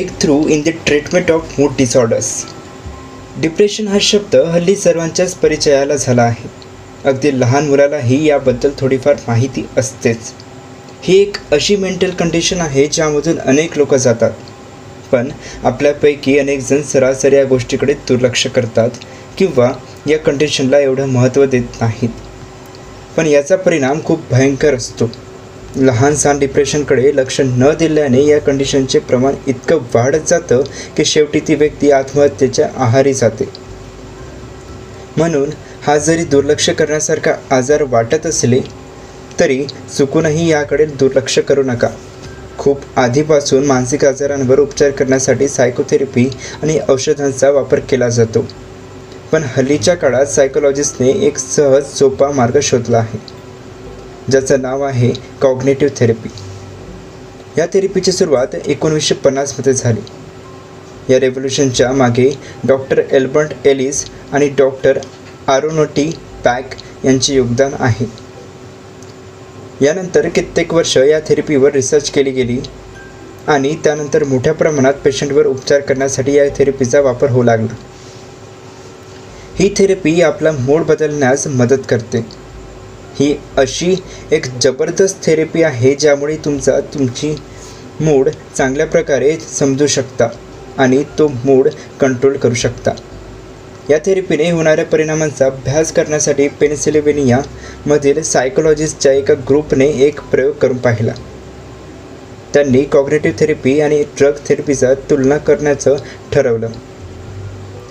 Breakthrough in the treatment of mood disorders depression हा शब्द हल्ली सर्वांच्याच परिचयाला झाला आहे. अगदी लहान मुलालाही याबद्दल थोडीफार माहिती असतेच. ही एक अशी मेंटल कंडिशन आहे ज्यामधून अनेक लोक जातात. पण आपल्यापैकी अनेक जण सरासरी या गोष्टीकडे दुर्लक्ष करतात किंवा या कंडिशनला एवढं महत्त्व देत नाहीत. पण याचा परिणाम खूप भयंकर असतो. लहान सहान डिप्रेशनकडे लक्ष न दिल्याने या कंडिशनचे प्रमाण इतकं वाढत जातं की शेवटी ती व्यक्ती आत्महत्येच्या आहारी जाते. म्हणून हा जरी दुर्लक्ष करण्यासारखा आजार वाटत असले तरी चुकूनही याकडे दुर्लक्ष करू नका. खूप आधीपासून मानसिक आजारांवर उपचार करण्यासाठी सायकोथेरपी आणि औषधांचा वापर केला जातो. पण हल्लीच्या काळात सायकोलॉजिस्टने एक सहज सोपा मार्ग शोधला आहे. ज्याचं नाव आहे कॉग्नेटिव्ह थेरपी. या थेरपीची सुरुवात एकोणीसशे पन्नासमध्ये झाली. या रेव्होल्युशनच्या मागे डॉक्टर एल्बर्ट एलिस आणि डॉक्टर आरोनोटी पॅक यांचे योगदान आहे. यानंतर कित्येक वर्ष या थेरपीवर रिसर्च केली गेली आणि त्यानंतर मोठ्या प्रमाणात पेशंटवर उपचार करण्यासाठी या थेरपीचा वापर होऊ लागला. ही थेरपी आपला मूड बदलण्यास मदत करते. ही अशी एक जबरदस्त थेरपी आहे ज्यामुळे तुमचा तुमची मूड चांगल्या प्रकारे समजू शकता आणि तो मूड कंट्रोल करू शकता. या थेरपीने होणाऱ्या परिणामांचा अभ्यास करण्यासाठी पेन्सिलिव्हेनियामधील सायकोलॉजिस्टच्या एका ग्रुपने एक प्रयोग करून पाहिला. त्यांनी कॉग्नेटिव्ह थेरपी आणि ड्रग थेरपीचा तुलना करण्याचं ठरवलं.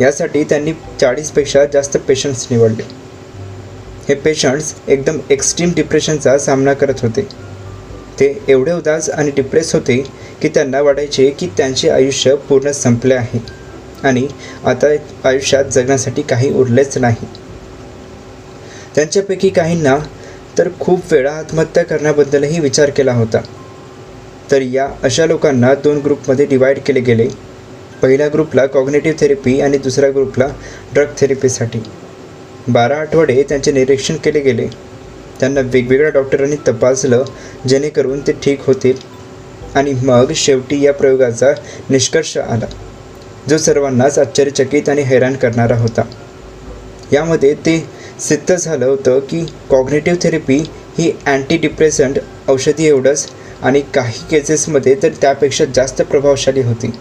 यासाठी त्यांनी चाळीसपेक्षा जास्त पेशंट्स निवडले. हे पेशंट्स एकदम एक्स्ट्रीम डिप्रेशनचा सामना करत होते. ते एवढे उदास आणि डिप्रेस होते की त्यांना वाटायचे की त्यांचे आयुष्य पूर्ण संपले आहे आणि आता आयुष्यात जगण्यासाठी काही उरलेच नाही. त्यांच्यापैकी काहींना तर खूप वेळा आत्महत्या करण्याबद्दलही विचार केला होता. तर या अशा लोकांना दोन ग्रुपमध्ये डिवाईड केले गेले. पहिल्या ग्रुपला कॉग्नेटिव्ह थेरपी आणि दुसऱ्या ग्रुपला ड्रग थेरपीसाठी बारा आठवडे त्यांचे निरीक्षण केले गेले. त्यांना वेगवेगळ्या डॉक्टरांनी तपासलं जेणेकरून ते ठीक होतील. आणि मग शेवटी या प्रयोगाचा निष्कर्ष आला जो सर्वांनाच आश्चर्यचकित आणि हैराण करणारा होता. यामध्ये ते सिद्ध झालं होतं की कॉग्नेटिव्ह थेरपी ही अँटी डिप्रेसंट औषधी एवढंच आणि काही केसेसमध्ये तर त्यापेक्षा जास्त प्रभावशाली होती.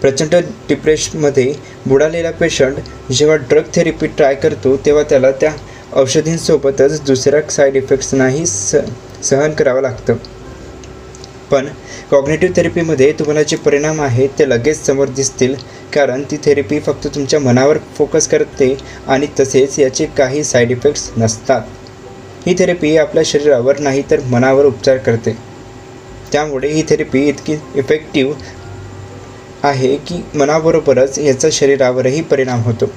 प्रचंड डिप्रेशनमध्ये बुडालेला पेशंट जेव्हा ड्रग थेरपी ट्राय करतो तेव्हा त्याला त्या औषधींसोबतच दुसऱ्या साईड इफेक्ट्सनाही स सहन करावं लागतं. पण कॉग्नेटिव्ह थेरपीमध्ये तुम्हाला जे परिणाम आहेत ते लगेच समोर दिसतील. कारण ती थेरपी फक्त तुमच्या मनावर फोकस करते आणि तसेच याचे काही साईड इफेक्ट्स नसतात. ही थेरपी आपल्या शरीरावर नाही तर मनावर उपचार करते. त्यामुळे ही थेरपी इतकी इफेक्टिव्ह आहे की मनाबरोबरच याचा शरीरावरही परिणाम होतो.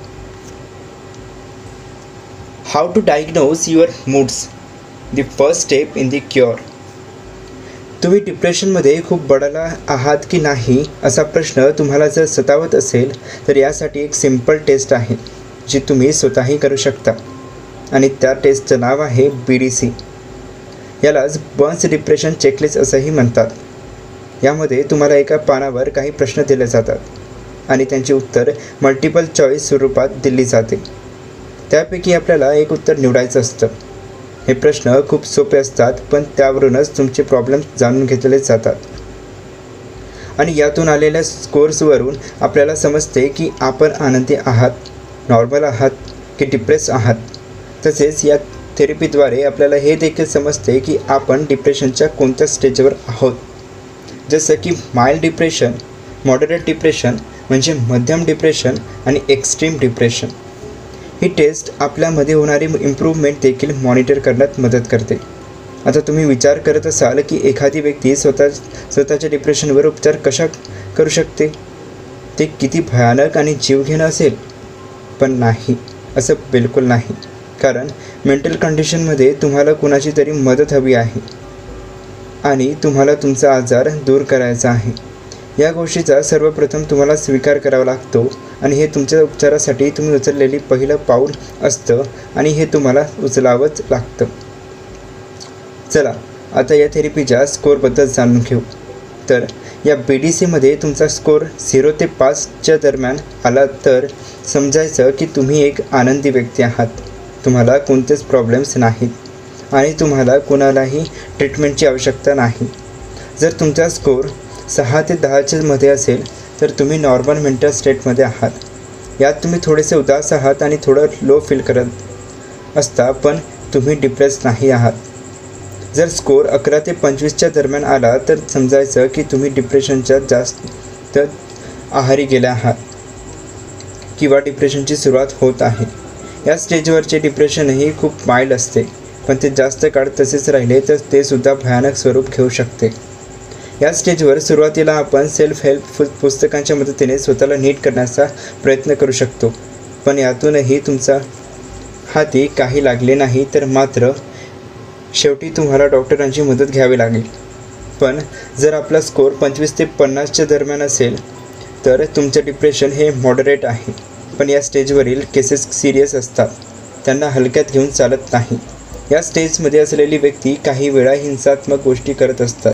How to diagnose your moods the first step in the cure तुम्ही डिप्रेशनमध्ये खूप बडाला आहात की नाही असा प्रश्न तुम्हाला जर सतावत असेल तर यासाठी एक सिंपल टेस्ट आहे जी तुम्ही स्वतःही करू शकता. आणि त्या टेस्टचं नाव आहे बी डी सी यालाच बर्न्स डिप्रेशन चेकलिस्ट असंही म्हणतात. यामध्ये तुम्हाला एका पानावर काही प्रश्न दिले जातात आणि त्यांची उत्तर मल्टिपल चॉईस स्वरूपात दिली जाते. त्यापैकी आपल्याला एक उत्तर निवडायचं असतं. हे प्रश्न खूप सोपे असतात पण त्यावरूनच तुमचे प्रॉब्लेम जाणून घेतले जातात. आणि यातून आलेल्या स्कोर्सवरून आपल्याला समजते की आपण आनंदी आहात नॉर्मल आहात की डिप्रेस आहात. तसेच या थेरपीद्वारे आपल्याला हे देखील समजते की आपण डिप्रेशनच्या कोणत्या स्टेजवर आहोत. जसं की माइल्ड डिप्रेशन मॉडरेट डिप्रेशन म्हणजे मध्यम डिप्रेशन आणि एक्स्ट्रीम डिप्रेशन ही टेस्ट आपल्यामध्ये होणारी इम्प्रूव्हमेंट देखील मॉनिटर करण्यात मदत करते. आता तुम्ही विचार करत असाल की एखादी व्यक्ती स्वतः स्वतःच्या डिप्रेशनवर उपचार कशा करू शकते? ते किती भयानक आणि जीवघेणं असेल? पण नाही असं बिलकुल नाही. कारण मेंटल कंडिशनमध्ये तुम्हाला कुणाची तरी मदत हवी आहे. आणि तुम्हाला तुमचा आजार दूर करायचा आहे. या गोष्टीचा सर्वप्रथम तुम्हाला स्वीकार करावा लागतो आणि हे तुमच्या उपचारासाठी तुम्ही उचललेली पहिलं पाऊल असतं आणि हे तुम्हाला उचलावंच लागतं. चला आता या थेरपीच्या स्कोअरबद्दल जाणून घेऊ. तर या बी डी सीमध्ये तुमचा स्कोर झिरो ते पाचच्या दरम्यान आला तर समजायचं की तुम्ही एक आनंदी व्यक्ती आहात. तुम्हाला कोणतेच प्रॉब्लेम्स नाहीत. आणि तुम्हाला कुणालाही ट्रीटमेंटची आवश्यकता नाही. जर तुमचा स्कोर सहा ते दहाच्या मध्ये असेल तर तुम्ही नॉर्मल मेंटल स्टेटमध्ये आहात. यात तुम्ही थोडेसे उदास आहात आणि थोडं लो फील करत असता पण तुम्ही डिप्रेस नाही आहात. जर स्कोर अकरा ते पंचवीसच्या दरम्यान आला तर समजायचं की तुम्ही डिप्रेशनच्या जास्त आहारी गेल्या आहात किंवा डिप्रेशनची सुरुवात होत आहे. या स्टेजवरचे डिप्रेशनही खूप माइल्ड असते. पण ते जास्त काळ तसेच राहिले तर ते सुद्धा भयानक स्वरूप घेऊ शकते. या स्टेजवर सुरुवातीला आपण सेल्फ हेल्प पुस्तकांच्या मदतीने स्वतःला नीट करण्याचा प्रयत्न करू शकतो. पण यातूनही तुमचा हाती काही लागले नाही तर मात्र शेवटी तुम्हाला डॉक्टरांची मदत घ्यावी लागेल. पण जर आपला स्कोअर पंचवीस ते पन्नासच्या दरम्यान असेल तर तुमचं डिप्रेशन हे मॉडरेट आहे. पण या स्टेजवरील केसेस सिरियस असतात. त्यांना हलक्यात घेऊन चालत नाही. या स्टेजमध्ये असलेली व्यक्ती काही वेळा हिंसात्मक गोष्टी करत असतात.